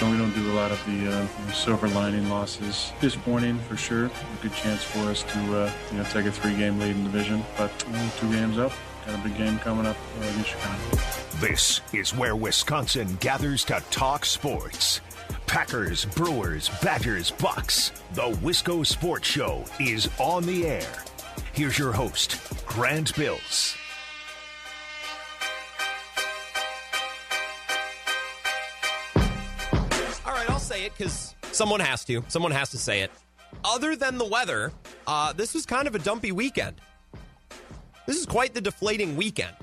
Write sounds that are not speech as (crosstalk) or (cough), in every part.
And we don't do a lot of the uh, silver lining losses. Disappointing for sure. A good chance for us to uh, you know take a three-game lead in division, but two games up. Got a big game coming up uh, against Chicago. This is where Wisconsin gathers to talk sports. Packers, Brewers, Badgers, Bucks. The Wisco Sports Show is on the air. Here's your host, Grant Bills. Because someone has to. Someone has to say it. Other than the weather, uh, this was kind of a dumpy weekend. This is quite the deflating weekend.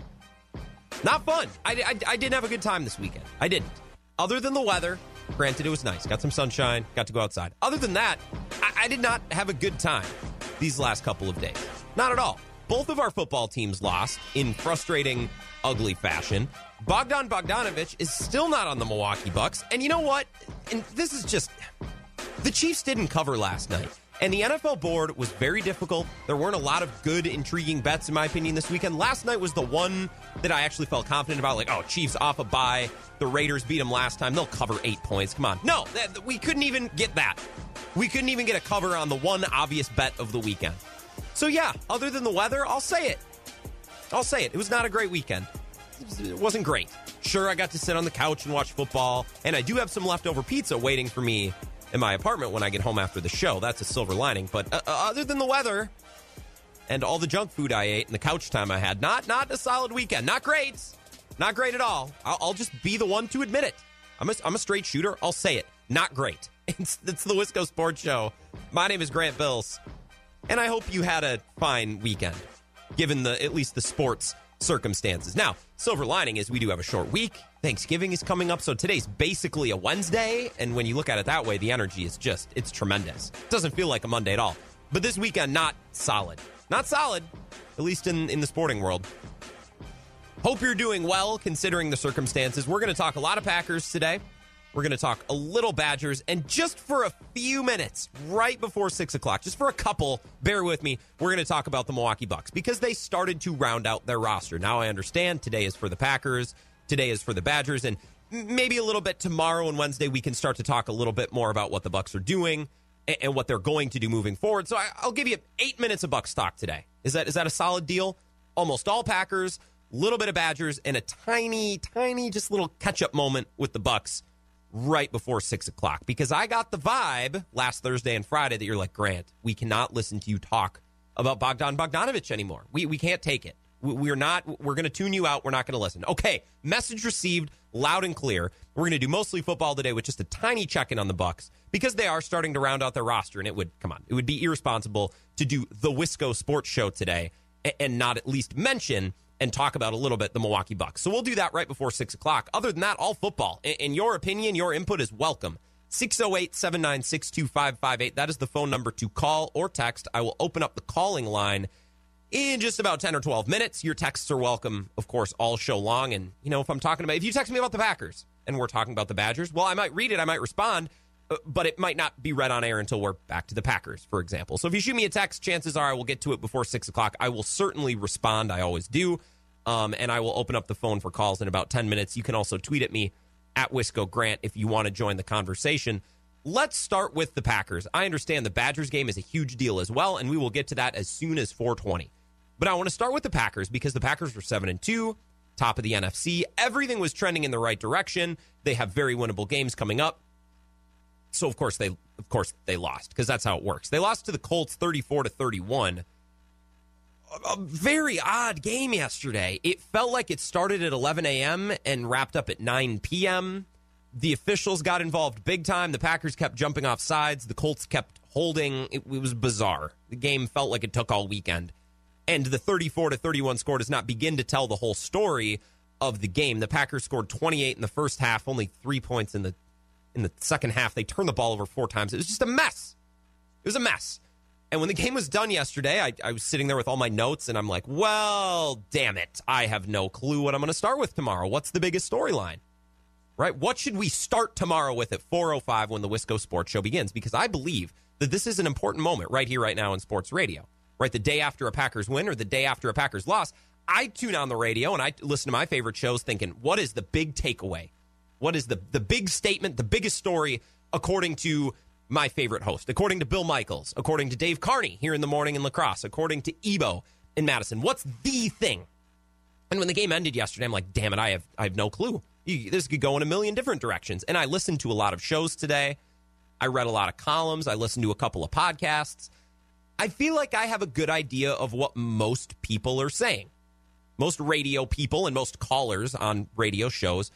Not fun. I, I, I didn't have a good time this weekend. I didn't. Other than the weather, granted, it was nice. Got some sunshine, got to go outside. Other than that, I, I did not have a good time these last couple of days. Not at all. Both of our football teams lost in frustrating, ugly fashion. Bogdan Bogdanovich is still not on the Milwaukee Bucks. And you know what? And this is just. The Chiefs didn't cover last night. And the NFL board was very difficult. There weren't a lot of good, intriguing bets, in my opinion, this weekend. Last night was the one that I actually felt confident about. Like, oh, Chiefs off a bye. The Raiders beat them last time. They'll cover eight points. Come on. No, we couldn't even get that. We couldn't even get a cover on the one obvious bet of the weekend. So, yeah, other than the weather, I'll say it. I'll say it. It was not a great weekend. It wasn't great. Sure, I got to sit on the couch and watch football, and I do have some leftover pizza waiting for me in my apartment when I get home after the show. That's a silver lining. But uh, uh, other than the weather and all the junk food I ate and the couch time I had, not not a solid weekend. Not great. Not great at all. I'll, I'll just be the one to admit it. I'm a, I'm a straight shooter. I'll say it. Not great. (laughs) It's, it's the Wisco Sports Show. My name is Grant Bills, and I hope you had a fine weekend, given the at least the sports circumstances. Now, silver lining is we do have a short week. Thanksgiving is coming up, so today's basically a Wednesday, and when you look at it that way, the energy is just it's tremendous. It doesn't feel like a Monday at all. But this weekend, not solid. Not solid, at least in, in the sporting world. Hope you're doing well considering the circumstances. We're going to talk a lot of Packers today. We're going to talk a little Badgers, and just for a few minutes, right before six o'clock, just for a couple, bear with me, we're going to talk about the Milwaukee Bucks because they started to round out their roster. Now I understand today is for the Packers, today is for the Badgers, and maybe a little bit tomorrow and Wednesday we can start to talk a little bit more about what the Bucks are doing and what they're going to do moving forward. So I'll give you eight minutes of Bucks talk today. Is that is that a solid deal? Almost all Packers, little bit of Badgers, and a tiny, tiny, just little catch up moment with the Bucks right before six o'clock because I got the vibe last Thursday and Friday that you're like, Grant, we cannot listen to you talk about Bogdan Bogdanovich anymore. We, we can't take it. We, we're not, we're going to tune you out. We're not going to listen. Okay. Message received loud and clear. We're going to do mostly football today with just a tiny check in on the Bucks because they are starting to round out their roster. And it would, come on, it would be irresponsible to do the Wisco Sports Show today and, and not at least mention and talk about a little bit the Milwaukee Bucks. So we'll do that right before six o'clock. Other than that, all football. In, your opinion, your input is welcome. 608 796 2558. That is the phone number to call or text. I will open up the calling line in just about 10 or 12 minutes. Your texts are welcome, of course, all show long. And, you know, if I'm talking about, if you text me about the Packers and we're talking about the Badgers, well, I might read it, I might respond, uh, but it might not be read on air until we're back to the Packers, for example. So if you shoot me a text, chances are I will get to it before 6 o'clock. I will certainly respond. I always do. Um, and I will open up the phone for calls in about 10 minutes. You can also tweet at me at Wisco Grant if you want to join the conversation. Let's start with the Packers. I understand the Badgers game is a huge deal as well, and we will get to that as soon as 420. But I want to start with the Packers because the Packers were 7 and 2, top of the NFC. Everything was trending in the right direction. They have very winnable games coming up. So of course they of course they lost because that's how it works. They lost to the Colts 34 to 31 a very odd game yesterday. It felt like it started at 11 a.m. and wrapped up at 9 p.m. The officials got involved big time. The Packers kept jumping off sides. The Colts kept holding. It, it was bizarre. The game felt like it took all weekend. And the 34 to 31 score does not begin to tell the whole story of the game. The Packers scored 28 in the first half, only three points in the in the second half. They turned the ball over four times. It was just a mess. It was a mess. And when the game was done yesterday, I, I, was sitting there with all my notes and I'm like, well, damn it. I have no clue what I'm going to start with tomorrow. What's the biggest storyline? Right? What should we start tomorrow with at 4.05 when the Wisco Sports Show begins? Because I believe that this is an important moment right here, right now in sports radio. Right? The day after a Packers win or the day after a Packers loss, I tune on the radio and I listen to my favorite shows thinking, what is the big takeaway? What is the the big statement, the biggest story according to my favorite host, according to Bill Michaels, according to Dave Carney here in the morning in La Crosse, according to Ebo in Madison? What's the thing? And when the game ended yesterday, I'm like, damn it, I have I have no clue. You, this could go in a million different directions. And I listened to a lot of shows today. I read a lot of columns. I listened to a couple of podcasts. I feel like I have a good idea of what most people are saying. Most radio people and most callers on radio shows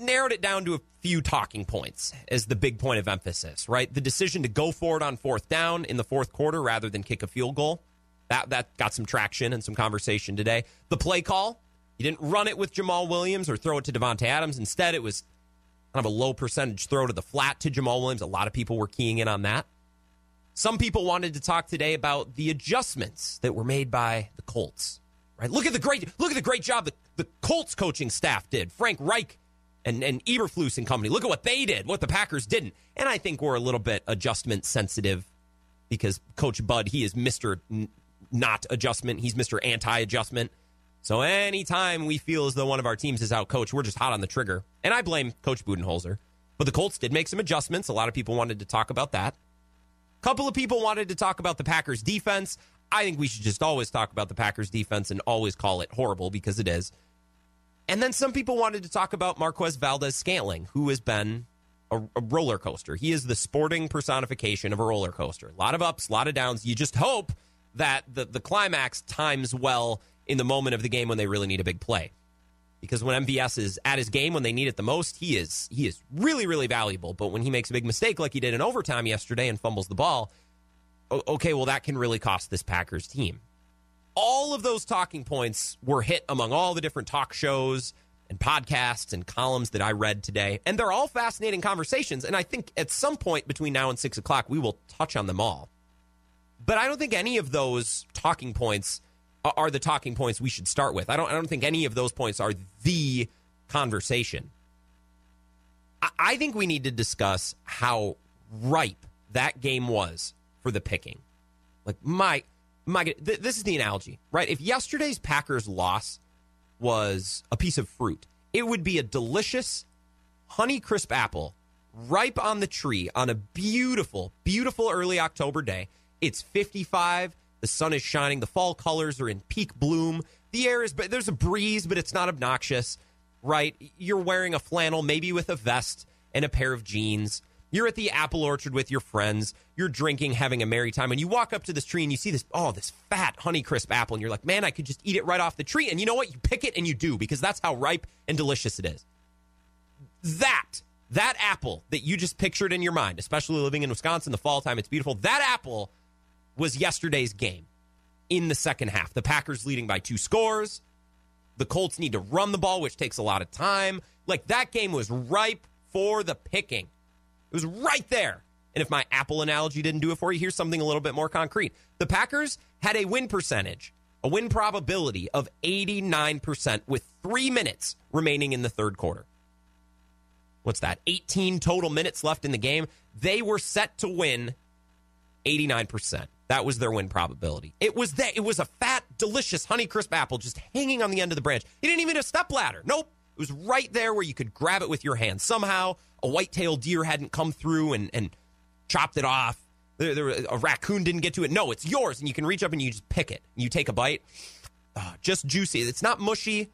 narrowed it down to a few talking points as the big point of emphasis, right? The decision to go for it on fourth down in the fourth quarter rather than kick a field goal. That that got some traction and some conversation today. The play call, you didn't run it with Jamaal Williams or throw it to Davante Adams. Instead, it was kind of a low percentage throw to the flat to Jamaal Williams. A lot of people were keying in on that. Some people wanted to talk today about the adjustments that were made by the Colts. Right? Look at the great look at the great job the, the Colts coaching staff did. Frank Reich and, and Eberflus and company. Look at what they did, what the Packers didn't. And I think we're a little bit adjustment sensitive because Coach Bud, he is Mr. N- not adjustment. He's Mr. anti adjustment. So anytime we feel as though one of our teams is out coached, we're just hot on the trigger. And I blame Coach Budenholzer. But the Colts did make some adjustments. A lot of people wanted to talk about that. A couple of people wanted to talk about the Packers defense. I think we should just always talk about the Packers defense and always call it horrible because it is. And then some people wanted to talk about Marquez Valdes-Scantling, who has been a, a, roller coaster. He is the sporting personification of a roller coaster. A lot of ups, a lot of downs. You just hope that the, the climax times well in the moment of the game when they really need a big play. Because when MVS is at his game when they need it the most, he is he is really really valuable. But when he makes a big mistake like he did in overtime yesterday and fumbles the ball, okay, well that can really cost this Packers team all of those talking points were hit among all the different talk shows and podcasts and columns that I read today. And they're all fascinating conversations. And I think at some point between now and six o'clock, we will touch on them all. But I don't think any of those talking points are the talking points we should start with. I don't, I don't think any of those points are the conversation. I think we need to discuss how ripe that game was for the picking. Like, my my th- this is the analogy, right? If yesterday's Packers loss was a piece of fruit, it would be a delicious honey crisp apple ripe on the tree on a beautiful, beautiful early October day. It's 55, the sun is shining, the fall colors are in peak bloom. The air is but there's a breeze, but it's not obnoxious, right? You're wearing a flannel, maybe with a vest and a pair of jeans. You're at the apple orchard with your friends. You're drinking, having a merry time, and you walk up to this tree and you see this, oh, this fat Honeycrisp apple, and you're like, man, I could just eat it right off the tree. And you know what? You pick it and you do because that's how ripe and delicious it is. That, that apple that you just pictured in your mind, especially living in Wisconsin, the fall time, it's beautiful. That apple was yesterday's game in the second half. The Packers leading by two scores. The Colts need to run the ball, which takes a lot of time. Like that game was ripe for the picking. It was right there. And if my Apple analogy didn't do it for you, here's something a little bit more concrete. The Packers had a win percentage, a win probability of 89% with three minutes remaining in the third quarter. What's that? 18 total minutes left in the game. They were set to win 89%. That was their win probability. It was that it was a fat, delicious Honeycrisp apple just hanging on the end of the branch. You didn't even have a step ladder. Nope. It was right there where you could grab it with your hand. Somehow, a white-tailed deer hadn't come through and, and chopped it off. There, there, a raccoon didn't get to it. No, it's yours, and you can reach up and you just pick it. You take a bite. Oh, just juicy. It's not mushy,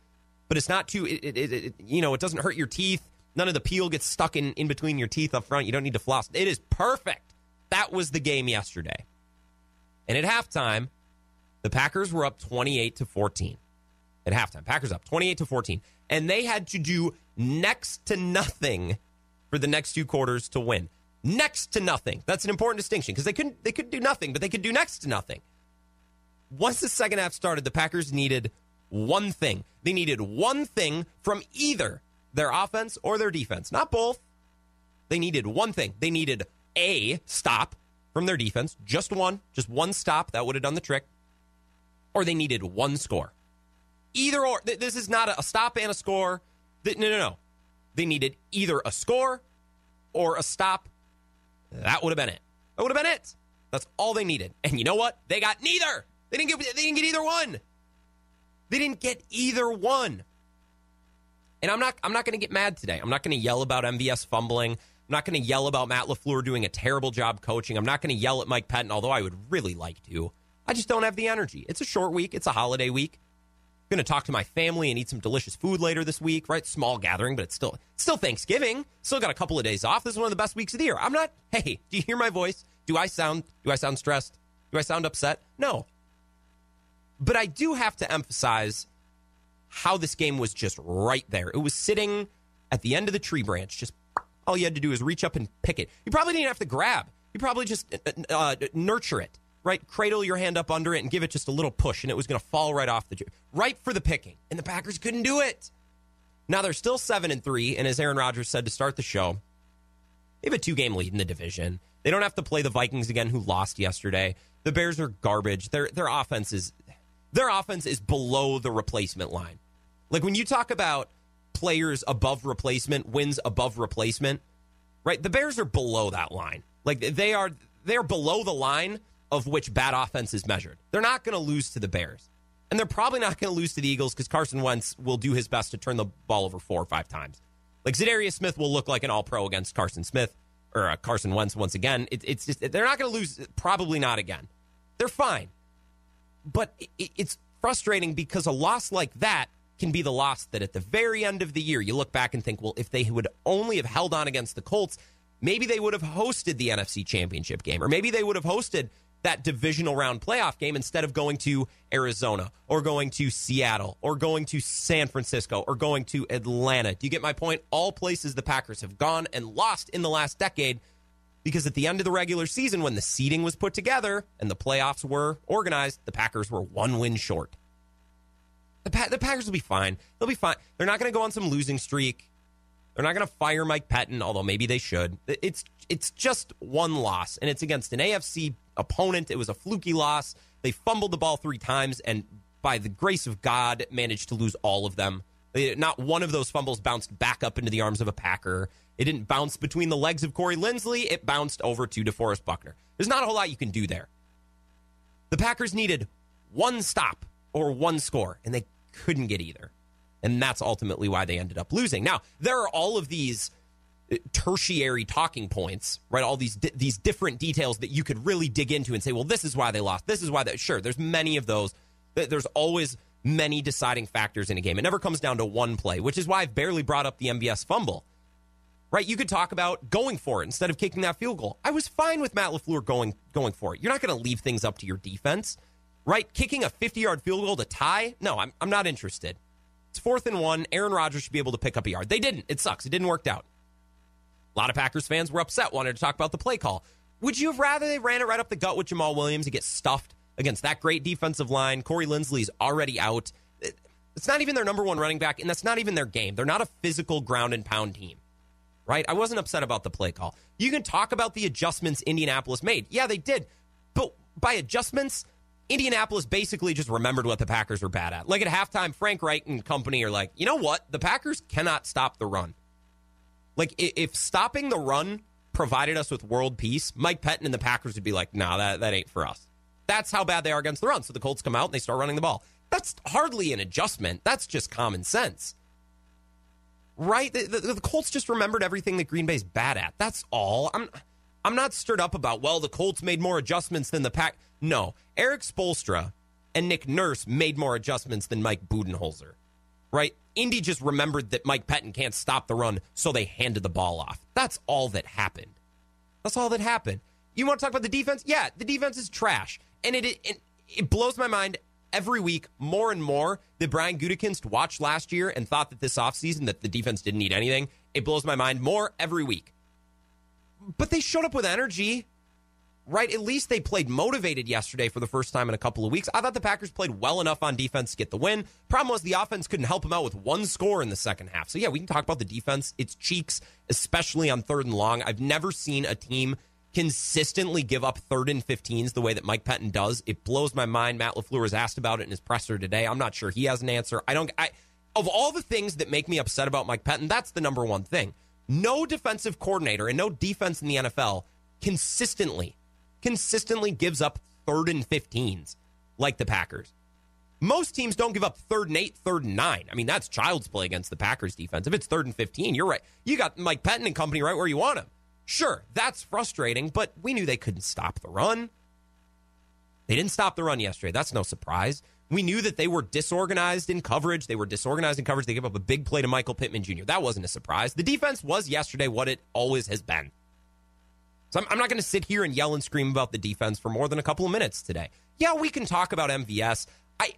but it's not too. It, it, it, you know, it doesn't hurt your teeth. None of the peel gets stuck in, in between your teeth up front. You don't need to floss. It is perfect. That was the game yesterday. And at halftime, the Packers were up 28 to 14. At halftime, Packers up 28 to 14 and they had to do next to nothing for the next two quarters to win. Next to nothing. That's an important distinction because they couldn't they could do nothing, but they could do next to nothing. Once the second half started, the Packers needed one thing. They needed one thing from either their offense or their defense, not both. They needed one thing. They needed a stop from their defense, just one, just one stop that would have done the trick, or they needed one score. Either or. This is not a stop and a score. No, no, no. They needed either a score or a stop. That would have been it. That would have been it. That's all they needed. And you know what? They got neither. They didn't get. They didn't get either one. They didn't get either one. And I'm not I'm not going to get mad today. I'm not going to yell about MVS fumbling. I'm not going to yell about Matt LaFleur doing a terrible job coaching. I'm not going to yell at Mike Pettine, although I would really like to. I just don't have the energy. It's a short week. It's a holiday week. Going to talk to my family and eat some delicious food later this week, right? Small gathering, but it's still still Thanksgiving. Still got a couple of days off. This is one of the best weeks of the year. I'm not, hey, do you hear my voice? Do I sound do I sound stressed? Do I sound upset? No. But I do have to emphasize how this game was just right there. It was sitting at the end of the tree branch. Just all you had to do is reach up and pick it. You probably didn't have to grab. You probably just uh, uh, nurture it right? Cradle your hand up under it and give it just a little push, and it was going to fall right off the right for the picking. And the Packers couldn't do it. Now they're still seven and three, and as Aaron Rodgers said to start the show, they have a two game lead in the division. They don't have to play the Vikings again, who lost yesterday. The Bears are garbage. Their their offense is their offense is below the replacement line. Like when you talk about players above replacement, wins above replacement, right? The Bears are below that line. Like they are they're below the line of which bad offense is measured. They're not going to lose to the Bears. And they're probably not going to lose to the Eagles because Carson Wentz will do his best to turn the ball over four or five times. Like Za'Darius Smith will look like an All Pro against Carson Smith or uh, Carson Wentz once again. It, it's just they're not going to lose. Probably not again. They're fine, but it, it's frustrating because a loss like that can be the loss that at the very end of the year you look back and think, well, if they would only have held on against the Colts, maybe they would have hosted the NFC Championship game, or maybe they would have hosted that divisional round playoff game instead of going to Arizona or going to Seattle or going to San Francisco or going to Atlanta. Do you get my point? All places the Packers have gone and lost in the last decade because at the end of the regular season, when the seeding was put together and the playoffs were organized, the Packers were one win short. The, pa- the Packers will be fine. They'll be fine. They're not going to go on some losing streak. They're not going to fire Mike Pettine, although maybe they should. It's it's just one loss, and it's against an AFC opponent. It was a fluky loss. They fumbled the ball three times, and by the grace of God, managed to lose all of them. not one of those fumbles bounced back up into the arms of a Packer. It didn't bounce between the legs of Corey Linsley. It bounced over to DeForest Buckner. There's not a whole lot you can do there. The Packers needed one stop or one score, and they couldn't get either. And that's ultimately why they ended up losing. Now, there are all of these uh, tertiary talking points, right? All these di- these different details that you could really dig into and say, well, this is why they lost. This is why that. Sure, there's many of those. There's always many deciding factors in a game. It never comes down to one play, which is why I've barely brought up the MVS fumble. Right? You could talk about going for it instead of kicking that field goal. I was fine with Matt LaFleur going going for it. You're not going to leave things up to your defense. Right? Kicking a 50 yard field goal to tie? No, I'm, I'm not interested. It's fourth and one. Aaron Rodgers should be able to pick up a yard. They didn't. It sucks. It didn't work out. A lot of Packers fans were upset, wanted to talk about the play call. Would you have rather they ran it right up the gut with Jamaal Williams and get stuffed against that great defensive line? Corey Linsley's already out. It's not even their number one running back, and that's not even their game. They're not a physical ground and pound team, right? I wasn't upset about the play call. You can talk about the adjustments Indianapolis made. Yeah, they did. But by adjustments, Indianapolis basically just remembered what the Packers were bad at. Like at halftime, Frank Reich and company are like, you know what? The Packers cannot stop the run. Like if stopping the run provided us with world peace, Mike Pettine and the Packers would be like, "Nah, that that ain't for us." That's how bad they are against the run. So the Colts come out and they start running the ball. That's hardly an adjustment. That's just common sense. Right? The, the, the Colts just remembered everything that Green Bay's bad at. That's all. I'm I'm not stirred up about, well, the Colts made more adjustments than the Pack. No. Erik Spoelstra and Nick Nurse made more adjustments than Mike Budenholzer. Right? Indy just remembered that Mike Pettine can't stop the run, so they handed the ball off. That's all that happened. That's all that happened. You want to talk about the defense? Yeah, the defense is trash. And it, it, it blows my mind every week more and more that Brian Gutekunst watched last year and thought that this offseason that the defense didn't need anything. It blows my mind more every week. But they showed up with energy right? At least they played motivated yesterday for the first time in a couple of weeks. I thought the Packers played well enough on defense to get the win. Problem was the offense couldn't help them out with one score in the second half. So yeah, we can talk about the defense. It's cheeks, especially on third and long. I've never seen a team consistently give up third and 15s the way that Mike Pettine does. It blows my mind. Matt LaFleur was asked about it in his presser today. I'm not sure he has an answer. I don't I of all the things that make me upset about Mike Pettine, that's the number one thing. No defensive coordinator and no defense in the NFL consistently consistently gives up third and 15s like the Packers. Most teams don't give up third and eight, third and nine. I mean, that's child's play against the Packers defense. If it's third and 15, you're right. You got Mike Pettine and company right where you want him. Sure, that's frustrating, but we knew they couldn't stop the run. They didn't stop the run yesterday. That's no surprise. We knew that they were disorganized in coverage. They were disorganized in coverage. They gave up a big play to Michael Pittman Jr. That wasn't a surprise. The defense was yesterday what it always has been. So I'm, I'm not going to sit here and yell and scream about the defense for more than a couple of minutes today. Yeah, we can talk about MVS. I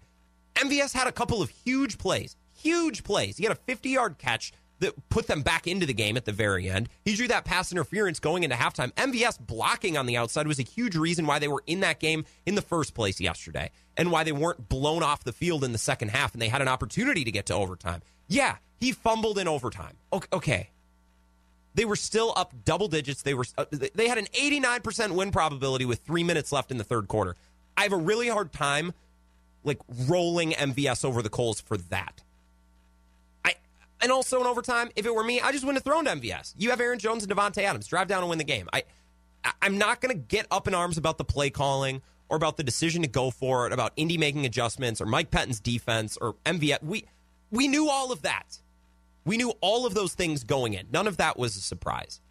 MVS had a couple of huge plays, huge plays. He had a 50 yard catch that put them back into the game at the very end. He drew that pass interference going into halftime. MVS blocking on the outside was a huge reason why they were in that game in the first place yesterday and why they weren't blown off the field in the second half and they had an opportunity to get to overtime. Yeah, he fumbled in overtime. Okay. They were still up double digits. They were uh, they had an 89% win probability with 3 minutes left in the third quarter. I have a really hard time like rolling MVS over the coals for that. I and also in overtime, if it were me, I just wouldn't have thrown to MVS. You have Aaron Jones and Davante Adams. Drive down and win the game. I, I'm not going to get up in arms about the play calling or about the decision to go for it, about Indy making adjustments or Mike Pettine's defense or MVS. We we knew all of that. We knew all of those things going in. None of that was a surprise.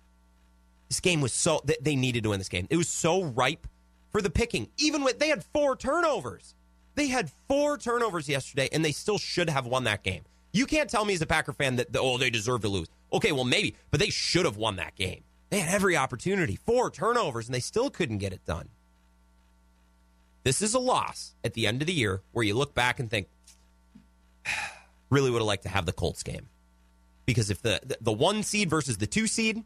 This game was so they needed to win this game. It was so ripe for the picking. Even with they had four turnovers. They had four turnovers yesterday, and they still should have won that game. You can't tell me as a Packer fan that, oh, they deserve to lose. Okay, well, maybe, but they should have won that game. They had every opportunity, four turnovers, and they still couldn't get it done. This is a loss at the end of the year where you look back and think, (sighs) really would have liked to have the Colts game. Because if the, the, one seed versus the two seed,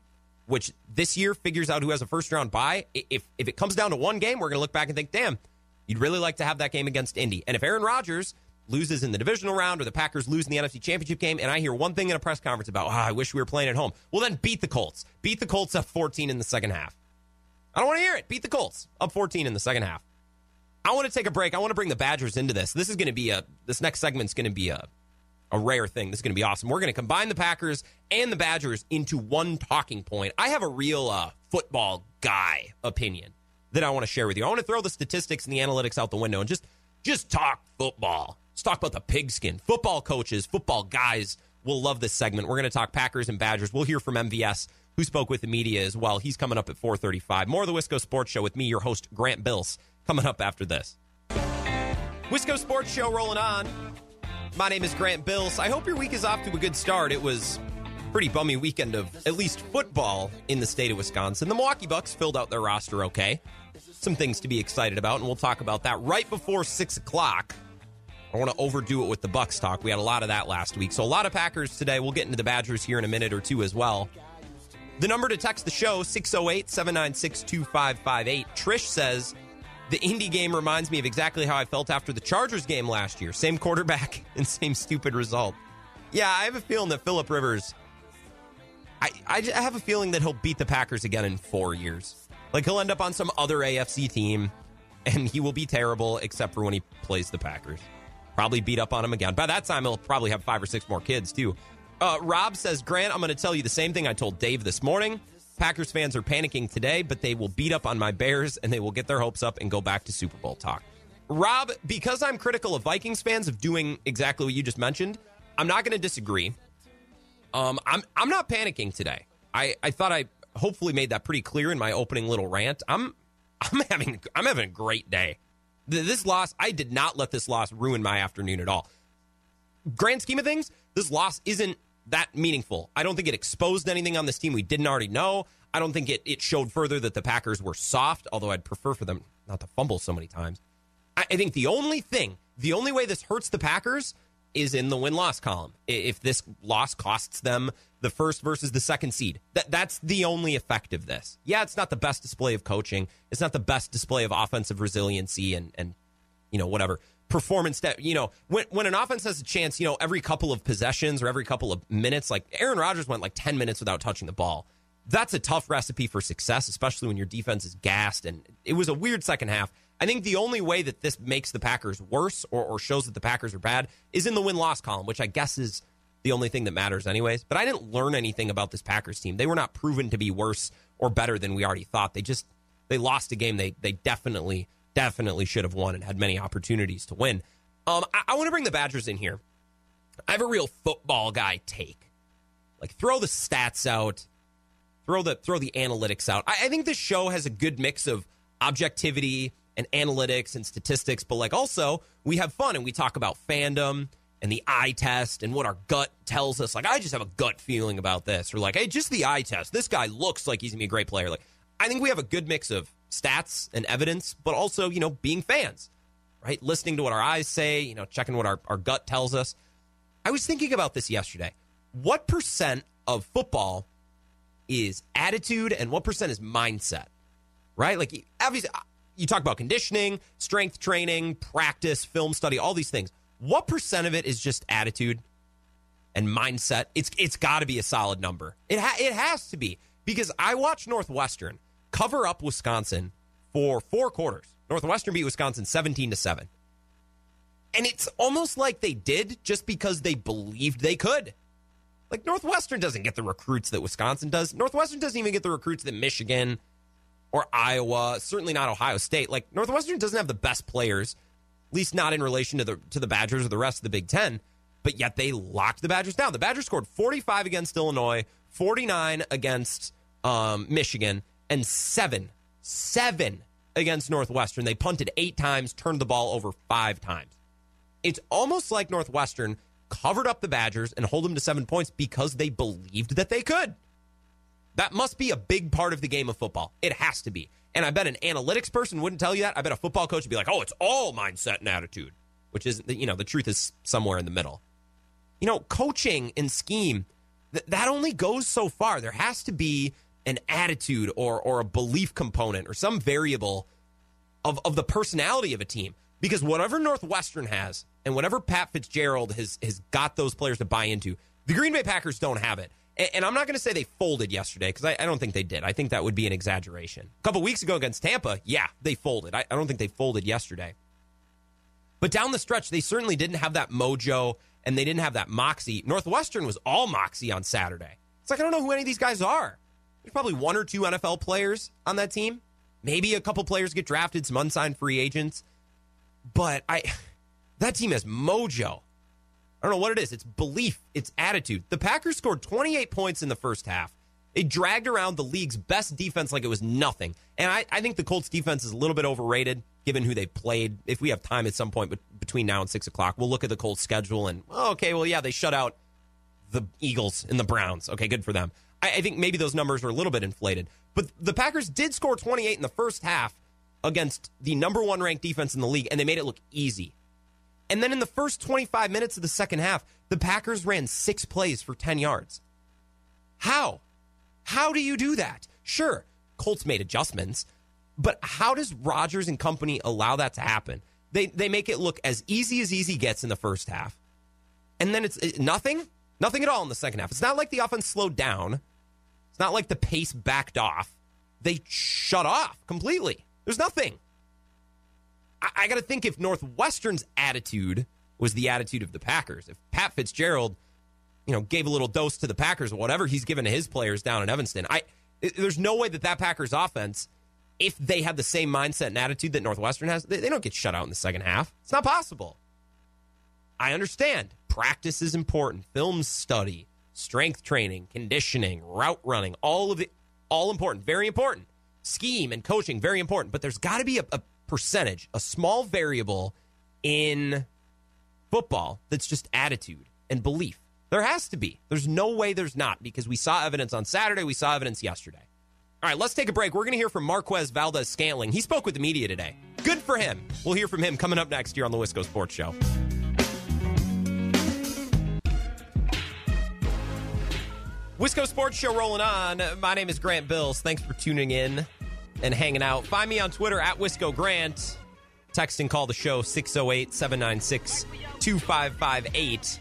which this year figures out who has a first round bye, if, if it comes down to one game, we're going to look back and think, damn, you'd really like to have that game against Indy. And if Aaron Rodgers loses in the divisional round or the Packers lose in the NFC Championship game, and I hear one thing in a press conference about, oh, I wish we were playing at home. Well, then beat the Colts. Beat the Colts up 14 in the second half. I don't want to hear it. Beat the Colts up 14 in the second half. I want to take a break. I want to bring the Badgers into this. This is going to be a, this next segment is going to be a, a rare thing. This is going to be awesome. We're going to combine the Packers and the Badgers into one talking point. I have a real uh, football guy opinion that I want to share with you. I want to throw the statistics and the analytics out the window and just just talk football. Let's talk about the pigskin. Football coaches, football guys will love this segment. We're going to talk Packers and Badgers. We'll hear from MVS, who spoke with the media as well. He's coming up at 435. More of the Wisco Sports Show with me, your host, Grant Bills, coming up after this. Wisco Sports Show rolling on. My name is Grant Bills. I hope your week is off to a good start. It was pretty bummy weekend of at least football in the state of Wisconsin. The Milwaukee Bucks filled out their roster okay. Some things to be excited about, and we'll talk about that right before 6 o'clock. I want to overdo it with the Bucks talk. We had a lot of that last week. So a lot of Packers today. We'll get into the Badgers here in a minute or two as well. The number to text the show 608-796-2558. Trish says the Indy game reminds me of exactly how I felt after the Chargers game last year. Same quarterback (laughs) and same stupid result. Yeah, I have a feeling that Philip Rivers I, I have a feeling that he'll beat the Packers again in 4 years. Like he'll end up on some other AFC team and he will be terrible except for when he plays the Packers probably beat up on him again. By that time, he'll probably have five or six more kids, too. Uh, Rob says, Grant, I'm going to tell you the same thing I told Dave this morning. Packers fans are panicking today, but they will beat up on my Bears and they will get their hopes up and go back to Super Bowl talk. Rob, because I'm critical of Vikings fans of doing exactly what you just mentioned, I'm not going to disagree. Um, I'm I'm not panicking today. I, I thought I hopefully made that pretty clear in my opening little rant. I'm I'm having I'm having a great day this loss, I did not let this loss ruin my afternoon at all. Grand scheme of things, this loss isn't that meaningful. I don't think it exposed anything on this team we didn't already know. I don't think it, it showed further that the Packers were soft, although I'd prefer for them not to fumble so many times. I, I think the only thing, the only way this hurts the Packers is in the win loss column. If this loss costs them the first versus the second seed, that that's the only effect of this. Yeah, it's not the best display of coaching. It's not the best display of offensive resiliency and and you know whatever performance that you know when when an offense has a chance, you know every couple of possessions or every couple of minutes, like Aaron Rodgers went like ten minutes without touching the ball. That's a tough recipe for success, especially when your defense is gassed. And it was a weird second half. I think the only way that this makes the Packers worse or, or shows that the Packers are bad is in the win loss column, which I guess is the only thing that matters, anyways. But I didn't learn anything about this Packers team. They were not proven to be worse or better than we already thought. They just they lost a game they they definitely definitely should have won and had many opportunities to win. Um, I, I want to bring the Badgers in here. I have a real football guy take. Like throw the stats out, throw the throw the analytics out. I, I think this show has a good mix of objectivity and analytics and statistics, but like also we have fun and we talk about fandom and the eye test and what our gut tells us. Like I just have a gut feeling about this, or like, hey, just the eye test. This guy looks like he's gonna be a great player. Like I think we have a good mix of stats and evidence, but also you know being fans, right? Listening to what our eyes say, you know, checking what our, our gut tells us. I was thinking about this yesterday. What percent of football is attitude and what percent is mindset? Right? Like, obviously, uh, you talk about conditioning, strength training, practice, film study, all these things. What percent of it is just attitude and mindset? It's it's got to be a solid number. It ha- it has to be because I watch Northwestern cover up Wisconsin for four quarters. Northwestern beat Wisconsin 17 to 7. And it's almost like they did just because they believed they could. Like Northwestern doesn't get the recruits that Wisconsin does. Northwestern doesn't even get the recruits that Michigan or Iowa, certainly not Ohio State. Like Northwestern doesn't have the best players, at least not in relation to the to the Badgers or the rest of the Big 10, but yet they locked the Badgers down. The Badgers scored 45 against Illinois, 49 against um, Michigan, and 7 7 against Northwestern. They punted 8 times, turned the ball over 5 times. It's almost like Northwestern covered up the Badgers and hold them to 7 points because they believed that they could. That must be a big part of the game of football. It has to be. And I bet an analytics person wouldn't tell you that. I bet a football coach would be like, "Oh, it's all mindset and attitude," which is, you know, the truth is somewhere in the middle. You know, coaching and scheme th- that only goes so far. There has to be an attitude or or a belief component or some variable of of the personality of a team because whatever Northwestern has and whatever Pat Fitzgerald has has got those players to buy into, the Green Bay Packers don't have it. And I'm not going to say they folded yesterday because I, I, don't think they did. I think that would be an exaggeration. A couple weeks ago against Tampa, yeah, they folded. I, I don't think they folded yesterday. But down the stretch, they certainly didn't have that mojo and they didn't have that moxie. Northwestern was all moxie on Saturday. It's like, I don't know who any of these guys are. There's probably one or two NFL players on that team. Maybe a couple players get drafted, some unsigned free agents. But I (sighs) that team has mojo. I don't know what it is. It's belief, it's attitude. The Packers scored 28 points in the first half. They dragged around the league's best defense like it was nothing. And I, I think the Colts defense is a little bit overrated given who they played. If we have time at some point between now and 6 o'clock, we'll look at the Colts schedule and, oh, okay, well, yeah, they shut out the Eagles and the Browns. Okay, good for them. I, I think maybe those numbers are a little bit inflated. But the Packers did score 28 in the first half against the number one ranked defense in the league, and they made it look easy. And then in the first 25 minutes of the second half, the Packers ran six plays for 10 yards. How? How do you do that? Sure, Colts made adjustments, but how does Rodgers and company allow that to happen? They they make it look as easy as easy gets in the first half. And then it's it, nothing, nothing at all in the second half. It's not like the offense slowed down. Not like the pace backed off. They shut off completely. There's nothing. I, I got to think if Northwestern's attitude was the attitude of the Packers, if Pat Fitzgerald, you know, gave a little dose to the Packers whatever he's given to his players down in Evanston, I there's no way that that Packers offense, if they had the same mindset and attitude that Northwestern has, they, they don't get shut out in the second half. It's not possible. I understand practice is important, film study, strength training, conditioning, route running, all of it, all important, very important. Scheme and coaching, very important. But there's got to be a, a percentage, a small variable in football that's just attitude and belief. There has to be. There's no way there's not because we saw evidence on Saturday. We saw evidence yesterday. All right, let's take a break. We're going to hear from Marquez Valdes-Scantling. He spoke with the media today. Good for him. We'll hear from him coming up next year on the Wisco Sports Show. Wisco Sports Show rolling on. My name is Grant Bills. Thanks for tuning in and hanging out. Find me on Twitter at Wisco Grant. Text and call the show 608 796 2558.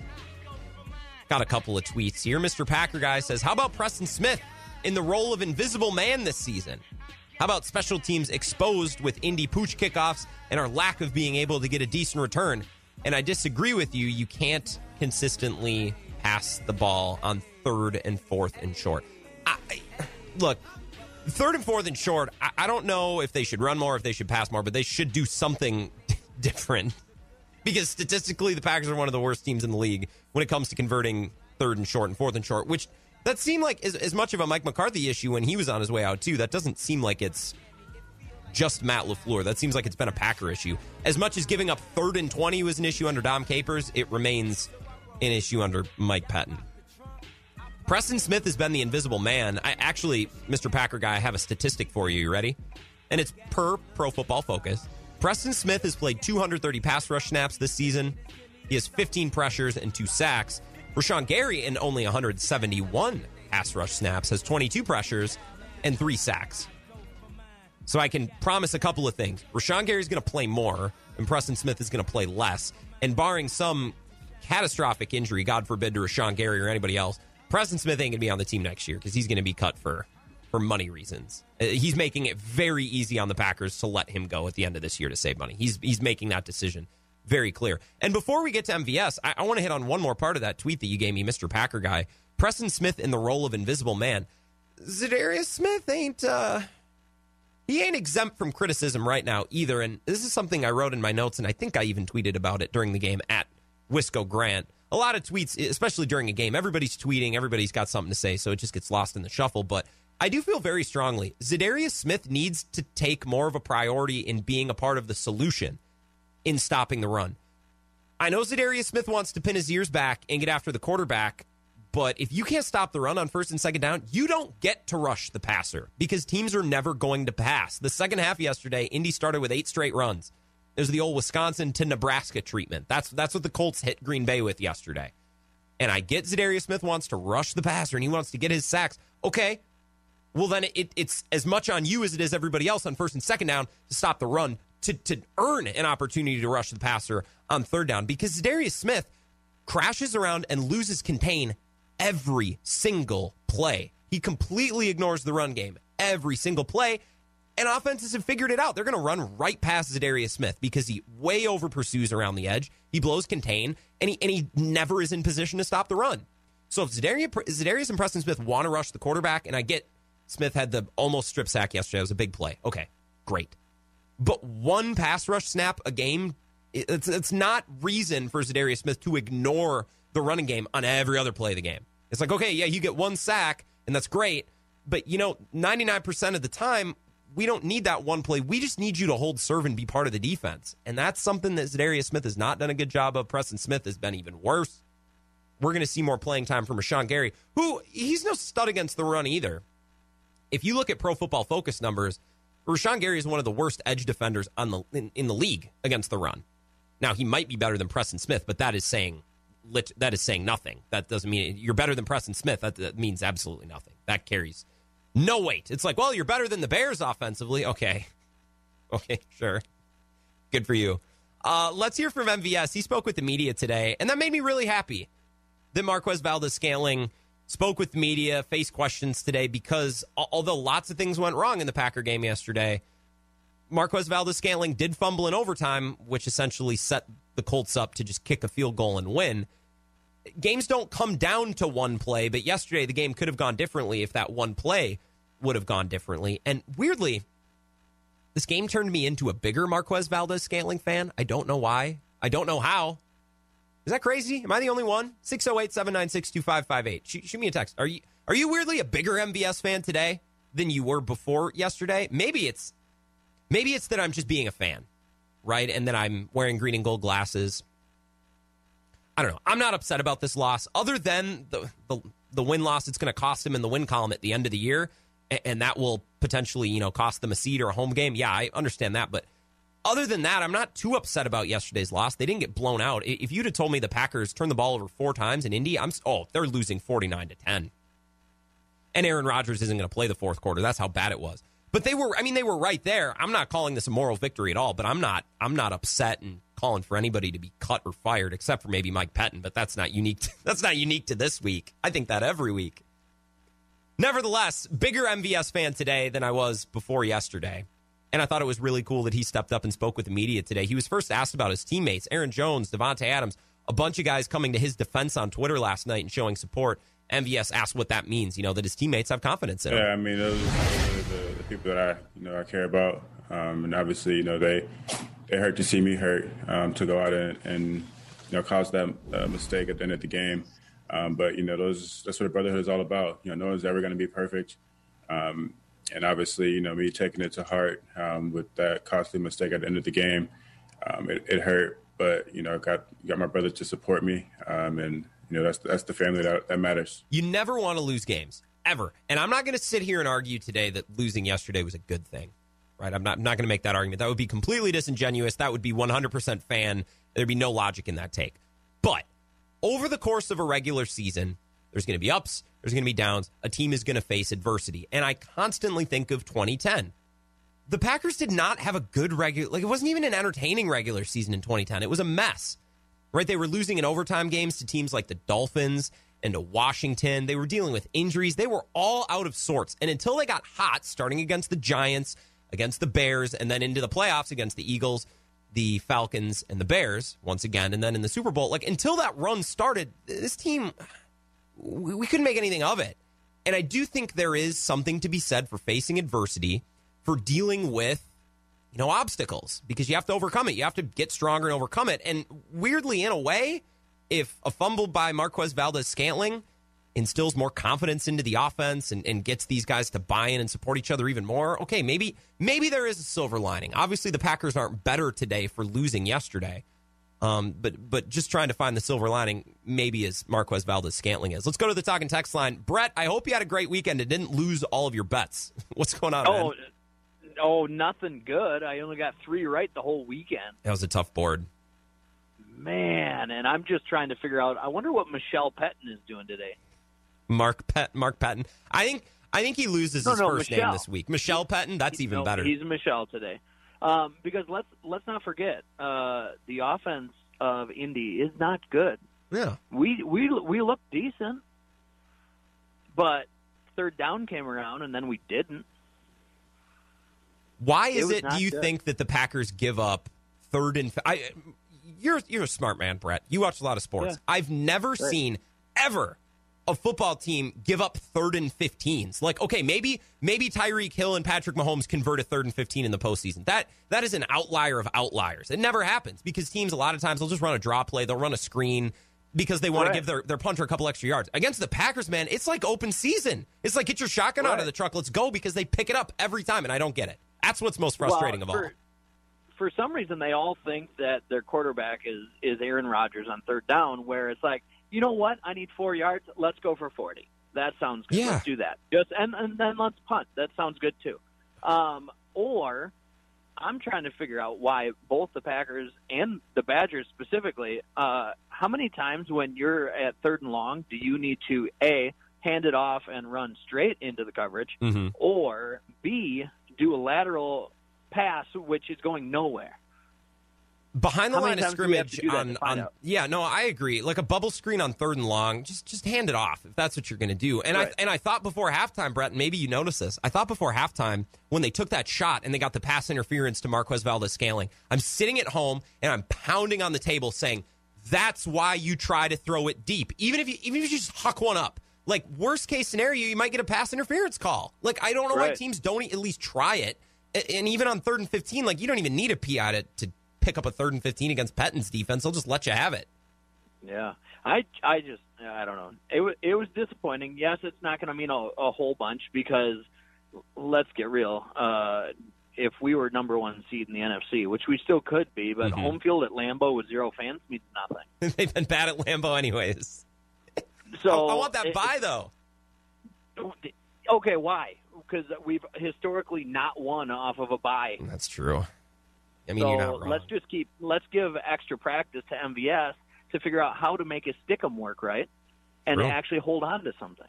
Got a couple of tweets here. Mr. Packer Guy says, How about Preston Smith in the role of invisible man this season? How about special teams exposed with Indy Pooch kickoffs and our lack of being able to get a decent return? And I disagree with you. You can't consistently pass the ball on third and fourth and short. I, look, third and fourth and short, I, I, don't know if they should run more, if they should pass more, but they should do something (laughs) different. because statistically, the Packers are one of the worst teams in the league when it comes to converting third and short and fourth and short, which that seemed like as, as much of a Mike McCarthy issue when he was on his way out, too. That doesn't seem like it's just Matt LaFleur. That seems like it's been a Packer issue. As much as giving up third and 20 was an issue under Dom Capers, it remains an issue under Mike Pettine. Preston Smith has been the invisible man. I actually, Mr. Packer guy, I have a statistic for you. You ready? And it's per Pro Football Focus. Preston Smith has played 230 pass rush snaps this season. He has 15 pressures and two sacks. Rashan Gary, in only 171 pass rush snaps, has 22 pressures and three sacks. So I can promise a couple of things. Rashan Gary is going to play more, and Preston Smith is going to play less. And barring some catastrophic injury, God forbid, to Rashan Gary or anybody else, Preston Smith ain't going to be on the team next year because he's going to be cut for for money reasons. Uh, he's making it very easy on the Packers to let him go at the end of this year to save money. He's he's making that decision very clear. And before we get to MVS, I, I want to hit on one more part of that tweet that you gave me, Mr. Packer guy. Preston Smith in the role of invisible man. Za'Darius Smith ain't uh he ain't exempt from criticism right now either. And this is something I wrote in my notes, and I think I even tweeted about it during the game at Wisco Grant. A lot of tweets, especially during a game, everybody's tweeting, everybody's got something to say, so it just gets lost in the shuffle. But I do feel very strongly Za'Darius Smith needs to take more of a priority in being a part of the solution in stopping the run. I know Za'Darius Smith wants to pin his ears back and get after the quarterback, but if you can't stop the run on first and second down, you don't get to rush the passer because teams are never going to pass. The second half yesterday, Indy started with eight straight runs. There's the old Wisconsin to Nebraska treatment. That's that's what the Colts hit Green Bay with yesterday. And I get Za'Darius Smith wants to rush the passer and he wants to get his sacks. Okay, well then it, it's as much on you as it is everybody else on first and second down to stop the run to to earn an opportunity to rush the passer on third down because Darius Smith crashes around and loses contain every single play. He completely ignores the run game every single play. And offenses have figured it out. They're going to run right past Za'Darius Smith because he way over pursues around the edge. He blows contain, and he and he never is in position to stop the run. So if Za'Darius, Za'Darius and Preston Smith want to rush the quarterback, and I get Smith had the almost strip sack yesterday. It was a big play. Okay, great. But one pass rush snap a game, it's, it's not reason for Za'Darius Smith to ignore the running game on every other play of the game. It's like, okay, yeah, you get one sack, and that's great. But, you know, 99% of the time, we don't need that one play. We just need you to hold serve and be part of the defense. And that's something that Za'Darius Smith has not done a good job of. Preston Smith has been even worse. We're going to see more playing time from Rashan Gary, who he's no stud against the run either. If you look at Pro Football Focus numbers, Rashan Gary is one of the worst edge defenders on the in, in the league against the run. Now he might be better than Preston Smith, but that is saying that is saying nothing. That doesn't mean you're better than Preston Smith. That, that means absolutely nothing. That carries no weight. It's like, well, you're better than the Bears offensively. Okay. (laughs) Okay, sure. Good for you. Uh, let's hear from MVS. He spoke with the media today, and that made me really happy that Marquez Valdes-Scantling spoke with the media, faced questions today because although lots of things went wrong in the Packer game yesterday, Marquez Valdes-Scantling did fumble in overtime, which essentially set the Colts up to just kick a field goal and win. Games don't come down to one play, but yesterday the game could have gone differently if that one play would have gone differently. And weirdly, this game turned me into a bigger Marquez Valdes-Scantling fan. I don't know why. I don't know how. Is that crazy? Am I the only one? 608 796 2558. Shoot me a text. Are you, are you weirdly a bigger MVS fan today than you were before yesterday? Maybe it's maybe it's that I'm just being a fan right? And then I'm wearing green and gold glasses. I don't know. I'm not upset about this loss, other than the the, the win loss. It's going to cost them in the win column at the end of the year, and, and that will potentially you know cost them a seed or a home game. Yeah, I understand that, but other than that, I'm not too upset about yesterday's loss. They didn't get blown out. If you'd have told me the Packers turned the ball over four times in Indy, I'm oh they're losing 49 to 10, and Aaron Rodgers isn't going to play the fourth quarter. That's how bad it was. But they were I mean they were right there. I'm not calling this a moral victory at all, but I'm not I'm not upset and calling for anybody to be cut or fired except for maybe Mike Pettine, but that's not unique to, (laughs) that's not unique to this week. I think that every week. Nevertheless, bigger MVS fan today than I was before yesterday. And I thought it was really cool that he stepped up and spoke with the media today. He was first asked about his teammates, Aaron Jones, Davante Adams, a bunch of guys coming to his defense on Twitter last night and showing support. MVS asked what that means, you know, that his teammates have confidence in him. Yeah, I mean, people that I, you know, I care about. Um, and obviously, you know, they it hurt to see me hurt um, to go out and, and you know cause that uh, mistake at the end of the game. Um, but you know, those that's what brotherhood is all about. You know, no one's ever going to be perfect. Um, and obviously, you know, me taking it to heart um, with that costly mistake at the end of the game, um, it, it, hurt. But you know, got got my brother to support me, and you know, that's that's the family that, that matters. You never want to lose games ever, and I'm not going to sit here and argue today that losing yesterday was a good thing. Right? I'm not not going to make that argument. That would be completely disingenuous. That would be 100% fan. There'd be no logic in that take. But over the course of a regular season, there's going to be ups, there's going to be downs. A team is going to face adversity. And I constantly think of 2010. The Packers did not have a good regular, like, it wasn't even an entertaining regular season in 2010. It was a mess, right? They were losing in overtime games to teams like the Dolphins and to Washington. They were dealing with injuries. They were all out of sorts. And until they got hot, starting against the Giants, against the Bears, and then into the playoffs against the Eagles, the Falcons, and the Bears once again, and then in the Super Bowl, like, until that run started, this team we, we couldn't make anything of it. And I do think there is something to be said for facing adversity, for dealing with, you know, obstacles because you have to overcome it. You have to get stronger and overcome it. And weirdly, in a way, if a fumble by Marquez Valdes Scantling instills more confidence into the offense and, and gets these guys to buy in and support each other even more, okay, maybe maybe there is a silver lining. Obviously, the Packers aren't better today for losing yesterday. Um, but but just trying to find the silver lining, maybe as Marquez Valdes Scantling is. Let's go to the talking text line. Brett, I hope you had a great weekend and didn't lose all of your bets. (laughs) What's going on? Oh, man? oh, nothing good. I only got three right the whole weekend. That was a tough board. Man, and I'm just trying to figure out. I wonder what Michelle Pettine is doing today. Mark Pet Mark Patton. I think I think he loses no, his no, first Michelle. name this week. Michelle Patton. That's even no, better. He's Michelle today. Um, because let's let's not forget uh, the offense of Indy is not good. Yeah, we we we look decent, but third down came around and then we didn't. Why is was it? Do you good. think that the Packers give up third and? I, you're you're a smart man, Brett. You watch a lot of sports. Yeah. I've never seen ever a football team give up third and 15s. Like, okay, maybe maybe Tyreek Hill and Patrick Mahomes convert a third and 15 in the postseason. That that is an outlier of outliers. It never happens because teams a lot of times they'll just run a draw play, they'll run a screen because they want to give their, their punter a couple extra yards. Against the Packers, man, it's like open season. It's like get your shotgun out of the truck, let's go because they pick it up every time, and I don't get it. That's what's most frustrating well, of all. For, some reason, they all think that their quarterback is is Aaron Rodgers on third down, where it's like, you know what? I need four yards. Let's go for forty. That sounds good. Yeah. Let's do that. Just and and then let's punt. That sounds good too. Um, or I'm trying to figure out why both the Packers and the Badgers specifically. Uh, how many times when you're at third and long do you need to a hand it off and run straight into the coverage, Mm-hmm. or b do a lateral pass which is going nowhere? Behind the How line of times do we have scrimmage to do that on on yeah no I agree. Like a bubble screen on third and long just just hand it off if that's what you're going to do. And I and I thought before halftime Brett maybe you noticed this I thought before halftime when they took that shot and they got the pass interference to Marquez Valdes Scantling I'm sitting at home and I'm pounding on the table saying that's why you try to throw it deep. Even if you even if you just huck one up. Like worst case scenario you might get a pass interference call. Like I don't know why teams don't at least try it and even on third and 15 like you don't even need a PI to, to pick up a third and 15 against Pettine's defense. They'll just let you have it. Yeah, I I just I don't know. It was it was disappointing. Yes, it's not going to mean a, a whole bunch because let's get real. Uh, if we were number one seed in the NFC, which we still could be, but Mhm. home field at Lambeau with zero fans means nothing. (laughs) They've been bad at Lambeau anyways. So I, I want that it- buy though. Okay, why? Because we've historically not won off of a bye. That's true. I mean, so you're not wrong. let's just keep let's give extra practice to MVS to figure out how to make his stickum work right and actually hold on to something.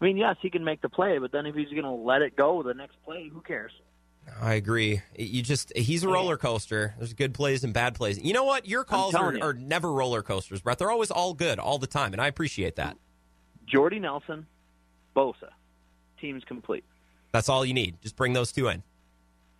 I mean, yes, he can make the play, but then if he's going to let it go the next play, who cares? I agree. You just he's a roller coaster. There's good plays and bad plays. You know what? Your calls are, you. are never roller coasters, Brett. They're always all good all the time, and I appreciate that. Jordy Nelson, Bosa, team's complete. That's all you need. Just bring those two in.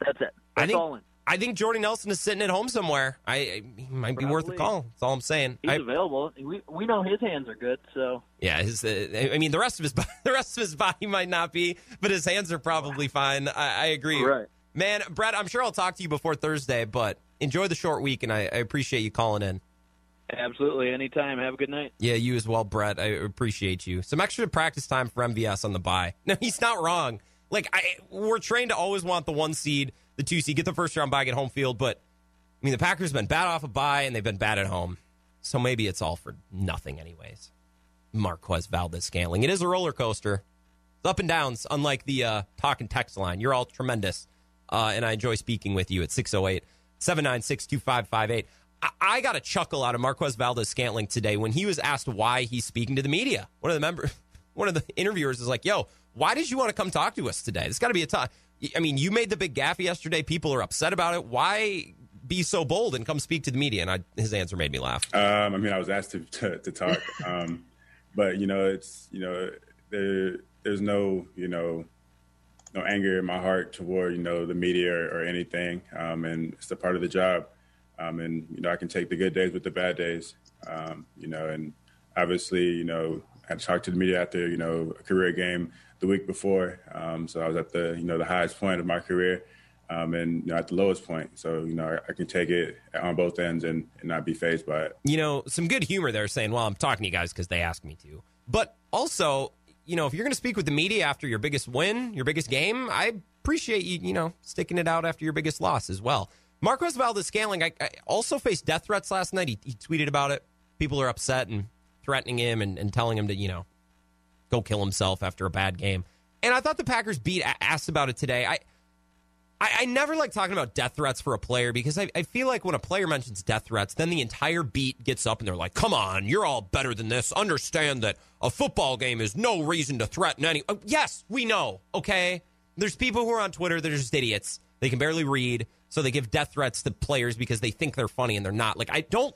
That's it. I think all in. I think Jordy Nelson is sitting at home somewhere. I, I he might be worth a call. That's all I'm saying. He's I, available. We we know his hands are good, so Yeah, his. Uh, I mean, the rest of his (laughs) bo- the rest of his body might not be, but his hands are probably fine. I, I agree. Right. man, Brad, I'm sure I'll talk to you before Thursday, but Enjoy the short week, and I, I appreciate you calling in. Absolutely. Anytime. Have a good night. Yeah, you as well, Brett. I appreciate you. Some extra practice time for MVS on the bye. (laughs) No, he's not wrong. Like I, we're trained to always want the one seed, the two seed, get the first round bye, get home field. But I mean, the Packers have been bad off a bye, and they've been bad at home. So maybe it's all for nothing, anyways. Marquez Valdes Scantling. It is a roller coaster. It's up and downs, unlike the uh, talk and text line. You're all tremendous. Uh, and I enjoy speaking with you at 608 796 2558. I got a chuckle out of Marquez Valdes Scantling today when he was asked why he's speaking to the media. One of the members, (laughs) one of the interviewers is like, "Yo, why did you want to come talk to us today? It's got to be a time. I mean, you made the big gaffe yesterday. People are upset about it. Why be so bold and come speak to the media?" And I, his answer made me laugh. Um, I mean, I was asked to to, to talk, (laughs) um, but you know, it's you know, there there's no you know no anger in my heart toward you know the media or, or anything, um, and it's a part of the job. Um, and you know, I can take the good days with the bad days. Um, you know, and obviously, you know, I talked to the media after you know a career game the week before. Um, so I was at the you know the highest point of my career, um, and you know, at the lowest point. So you know, I, I can take it on both ends and, and, not be phased by it. You know, some good humor there, saying, "Well, I'm talking to you guys because they asked me to," but also. You know, if you're going to speak with the media after your biggest win, your biggest game, I appreciate you, you know, sticking it out after your biggest loss as well. Marquez Valdes Scantling I, I, also faced death threats last night. He, he, tweeted about it. People are upset and threatening him and, and, telling him to, you know, go kill himself after a bad game. And I thought the Packers beat asked about it today. I, I, I never like talking about death threats for a player because I, I feel like when a player mentions death threats, then the entire beat gets up and they're like, "Come on, you're all better than this. Understand that a football game is no reason to threaten any." Uh, yes, we know. Okay, there's people who are on Twitter that are just idiots. They can barely read. So they give death threats to players because they think they're funny and they're not. Like I don't.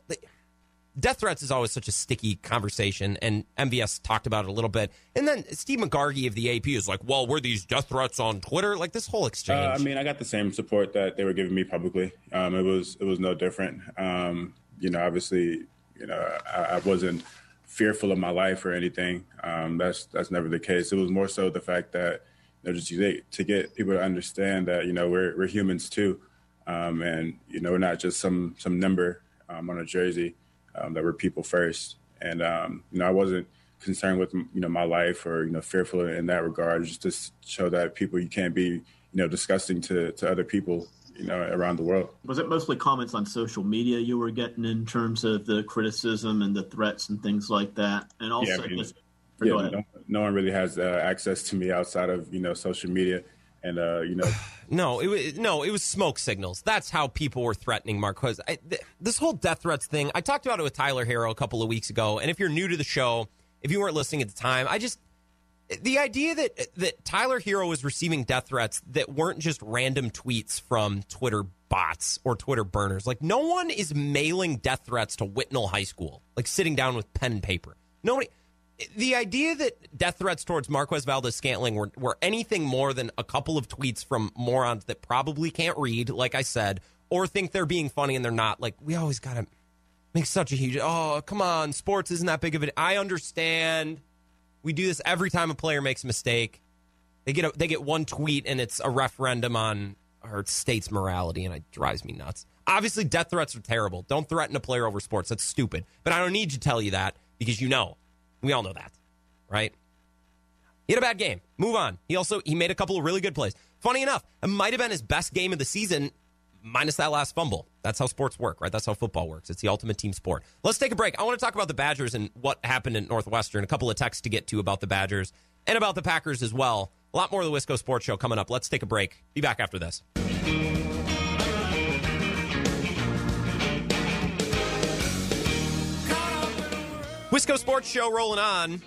Death threats is always such a sticky conversation, and MVS talked about it a little bit. And then Steve Megargee of the AP is like, "Well, were these death threats on Twitter? Like this whole exchange." Uh, I mean, I got the same support that they were giving me publicly. Um, it was it was no different. Um, you know, obviously, you know, I, I, wasn't fearful of my life or anything. Um, that's that's never the case. It was more so the fact that you know, just to get people to understand that you know we're we're humans too. Um, and you know, not just some some number um, on a jersey. Um, that we're people first. And um, you know, I wasn't concerned with you know my life or you know fearful in that regard. Just to show that people you can't be you know disgusting to to other people you know around the world. Was it mostly comments on social media you were getting in terms of the criticism and the threats and things like that? And also, yeah, I mean, just, yeah no, no, one really has uh, access to me outside of you know social media and uh, you know. (sighs) no, it was no, it was smoke signals. That's how people were threatening Marquez. I, th- this whole death threats thing. I talked about it with Tyler Herro a couple of weeks ago, and if you're new to the show, if you weren't listening at the time, I just the idea that that Tyler Herro was receiving death threats that weren't just random tweets from Twitter bots or Twitter burners. Like no one is mailing death threats to Whitnall High School, like sitting down with pen and paper. Nobody the idea that death threats towards Marquez Valdes Scantling were, were anything more than a couple of tweets from morons that probably can't read, like I said, or think they're being funny and they're not. Like, we always got to make such a huge, oh, come on, sports isn't that big of an. I understand. We do this every time a player makes a mistake. They get a, they get one tweet and it's a referendum on our state's morality, and it drives me nuts. Obviously, death threats are terrible. Don't threaten a player over sports. That's stupid. But I don't need to tell you that because you know we all know that, right? He had a bad game. Move on. He also he made a couple of really good plays. Funny enough, it might have been his best game of the season, minus that last fumble. That's how sports work, right? That's how football works. It's the ultimate team sport. Let's take a break. I want to talk about the Badgers and what happened in Northwestern. A couple of texts to get to about the Badgers and about the Packers as well. A lot more of the Wisco Sports Show coming up. Let's take a break. Be back after this. Wisco Sports Show rolling on.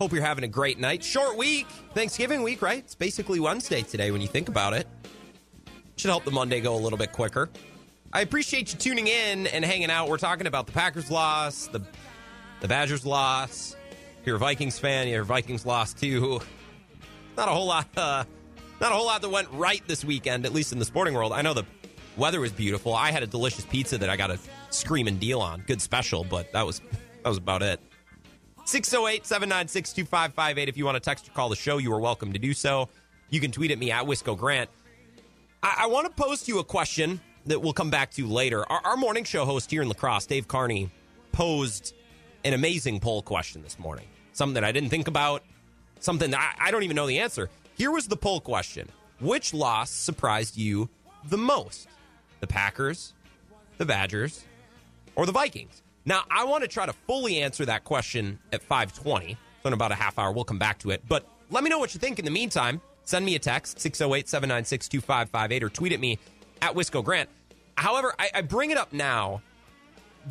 Hope you're having a great night. Short week, Thanksgiving week, right? It's basically Wednesday today when you think about it. Should help the Monday go a little bit quicker. I appreciate you tuning in and hanging out. We're talking about the Packers loss, the the Badgers loss. If you're a Vikings fan, your Vikings lost too. Not a whole lot. Uh, not a whole lot that went right this weekend, at least in the sporting world. I know the weather was beautiful. I had a delicious pizza that I got a screaming deal on. Good special, but that was that was about it. 608 796 2558. If you want to text or call the show, you are welcome to do so. You can tweet at me at Wisco Grant. I, I want to pose to you a question that we'll come back to later. Our, our morning show host here in La Crosse, Dave Carney, posed an amazing poll question this morning. Something that I didn't think about, something that I, I don't even know the answer. Here was the poll question Which loss surprised you the most? The Packers, the Badgers, or the Vikings? Now, I want to try to fully answer that question at 520. So in about a half hour, we'll come back to it. But let me know what you think in the meantime. Send me a text, 608 796 2558, or tweet at me at Wisco Grant. However, I, I bring it up now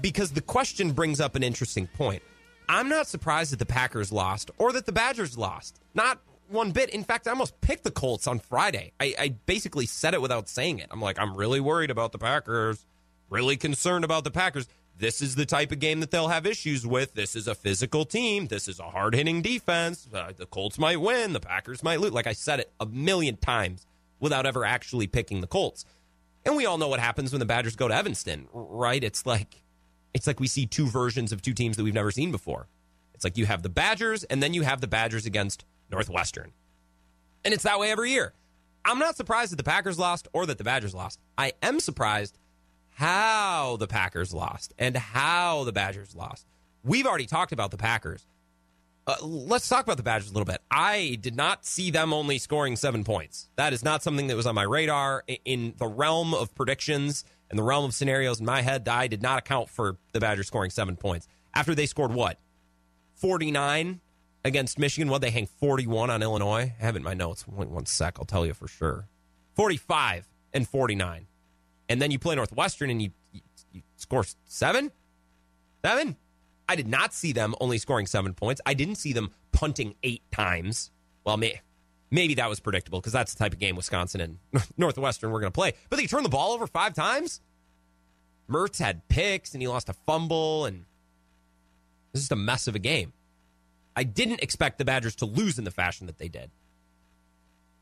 because the question brings up an interesting point. I'm not surprised that the Packers lost or that the Badgers lost. Not one bit. In fact, I almost picked the Colts on Friday. I, I basically said it without saying it. I'm like, I'm really worried about the Packers, really concerned about the Packers. This is the type of game that they'll have issues with. This is a physical team. This is a hard hitting defense. Uh, the Colts might win. The Packers might lose. Like I said it a million times without ever actually picking the Colts. And we all know what happens when the Badgers go to Evanston, right? It's like it's like we see two versions of two teams that we've never seen before. It's like you have the Badgers and then you have the Badgers against Northwestern. And it's that way every year. I'm not surprised that the Packers lost or that the Badgers lost. I am surprised how the Packers lost and how the Badgers lost. We've already talked about the Packers. Uh, let's talk about the Badgers a little bit. I did not see them only scoring seven points. That is not something that was on my radar. In the realm of predictions and the realm of scenarios in my head, I did not account for the Badgers scoring seven points. After they scored what? 49 against Michigan. What they hang 41 on Illinois? I have it in my notes. One, one sec, I'll tell you for sure. 45 and 49. And then you play Northwestern and you, you, you score seven? Seven? I did not see them only scoring seven points. I didn't see them punting eight times. Well, may, maybe that was predictable because that's the type of game Wisconsin and (laughs) Northwestern were going to play. But they turned the ball over five times. Mertz had picks and he lost a fumble, and this is a mess of a game. I didn't expect the Badgers to lose in the fashion that they did.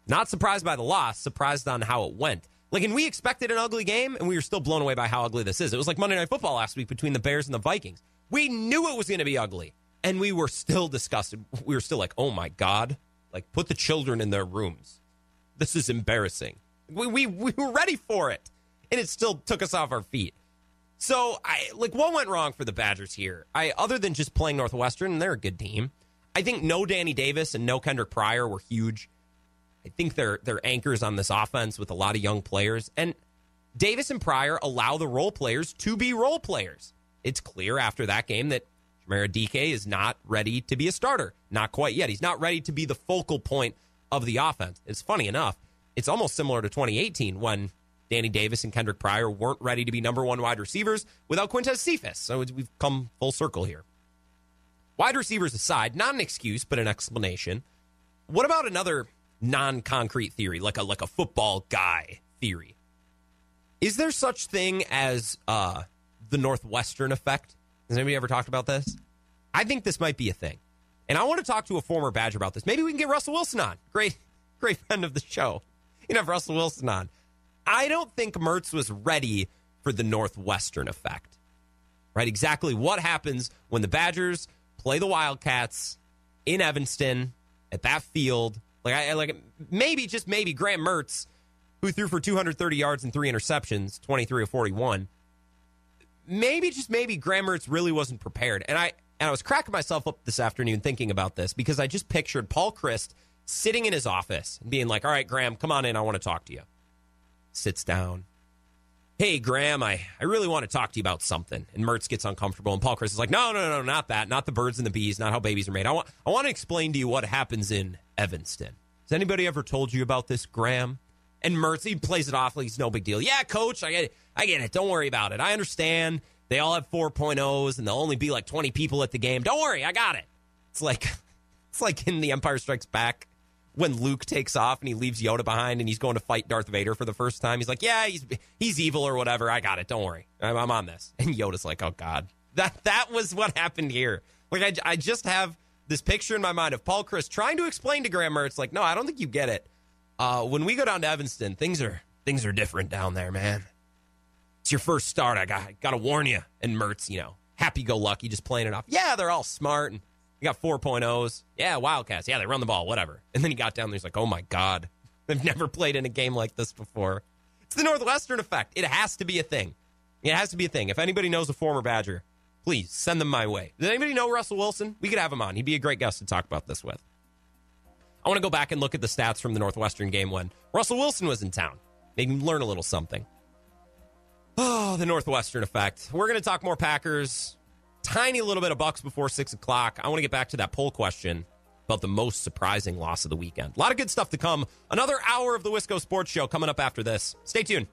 Not surprised by the loss, surprised on how it went. Like, and we expected an ugly game, and we were still blown away by how ugly this is. It was like Monday Night Football last week between the Bears and the Vikings. We knew it was going to be ugly, and we were still disgusted. We were still like, oh my God, like put the children in their rooms. This is embarrassing. We, we, we were ready for it, and it still took us off our feet. So, I like what went wrong for the Badgers here? I other than just playing Northwestern, they're a good team. I think no Danny Davis and no Kendric Pryor were huge. I think they're they're anchors on this offense with a lot of young players, and Davis and Pryor allow the role players to be role players it's clear after that game that Chimere Dike is not ready to be a starter. Not quite yet. He's not ready to be the focal point of the offense. It's funny enough, it's almost similar to 2018 when Danny Davis and Kendric Pryor weren't ready to be number one wide receivers without Quintez Cephus. So we've come full circle here. Wide receivers aside, not an excuse, but an explanation. What about another non-concrete theory, like a like a football guy theory? Is there such thing as uh, the Northwestern effect. Has anybody ever talked about this? I think this might be a thing. And I want to talk to a former Badger about this. Maybe we can get Russell Wilson on. Great, (laughs) great friend of the show. You know, Russell Wilson on. I don't think Mertz was ready for the Northwestern effect. Right? Exactly what happens when the Badgers play the Wildcats in Evanston at that field. Like I like maybe just maybe Graham Mertz, who threw for 230 yards and three interceptions, 23 of 41 maybe just maybe Graham Mertz really wasn't prepared. And I and I was cracking myself up this afternoon thinking about this because I just pictured Paul Chryst sitting in his office and being like, "All right, Graham, come on in. I want to talk to you." Sits down. Hey, Graham, I, I really want to talk to you about something. And Mertz gets uncomfortable, and Paul Chryst is like, No, no, no, not that. Not the birds and the bees, not how babies are made. I want I want to explain to you what happens in Evanston. Has anybody ever told you about this, Graham? And Mertz, he plays it off like it's no big deal. Yeah, coach, I get it. I get it. Don't worry about it. I understand. They all have 4.0s and there'll only be like 20 people at the game. Don't worry, I got it. It's like (laughs) it's like in The Empire Strikes Back when Luke takes off and he leaves Yoda behind and he's going to fight Darth Vader for the first time. He's like, "Yeah, he's he's evil or whatever. I got it. Don't worry. I'm, I'm on this." And Yoda's like, "Oh god." That that was what happened here. Like I I just have this picture in my mind of Paul Chryst trying to explain to Graham Mertz like, "No, I don't think you get it." Uh, when we go down to Evanston, things are things are different down there, man. It's your first start. I got got to warn you. And Mertz, you know, happy go lucky, just playing it off. Yeah, they're all smart and you got 4.0s. Yeah, Wildcats. Yeah, they run the ball, whatever. And then he got down there. He's like, oh my god, (laughs) I've never played in a game like this before. It's the Northwestern effect. It has to be a thing. It has to be a thing. If anybody knows a former Badger, please send them my way. Does anybody know Russell Wilson? We could have him on. He'd be a great guest to talk about this with. I want to go back and look at the stats from the Northwestern game when Russell Wilson was in town. Maybe learn a little something. (sighs) Oh, the Northwestern effect. We're going to talk more Packers. Tiny little bit of Bucks before six o'clock. I want to get back to that poll question about the most surprising loss of the weekend. A lot of good stuff to come. Another hour of the Wisco Sports Show coming up after this. Stay tuned.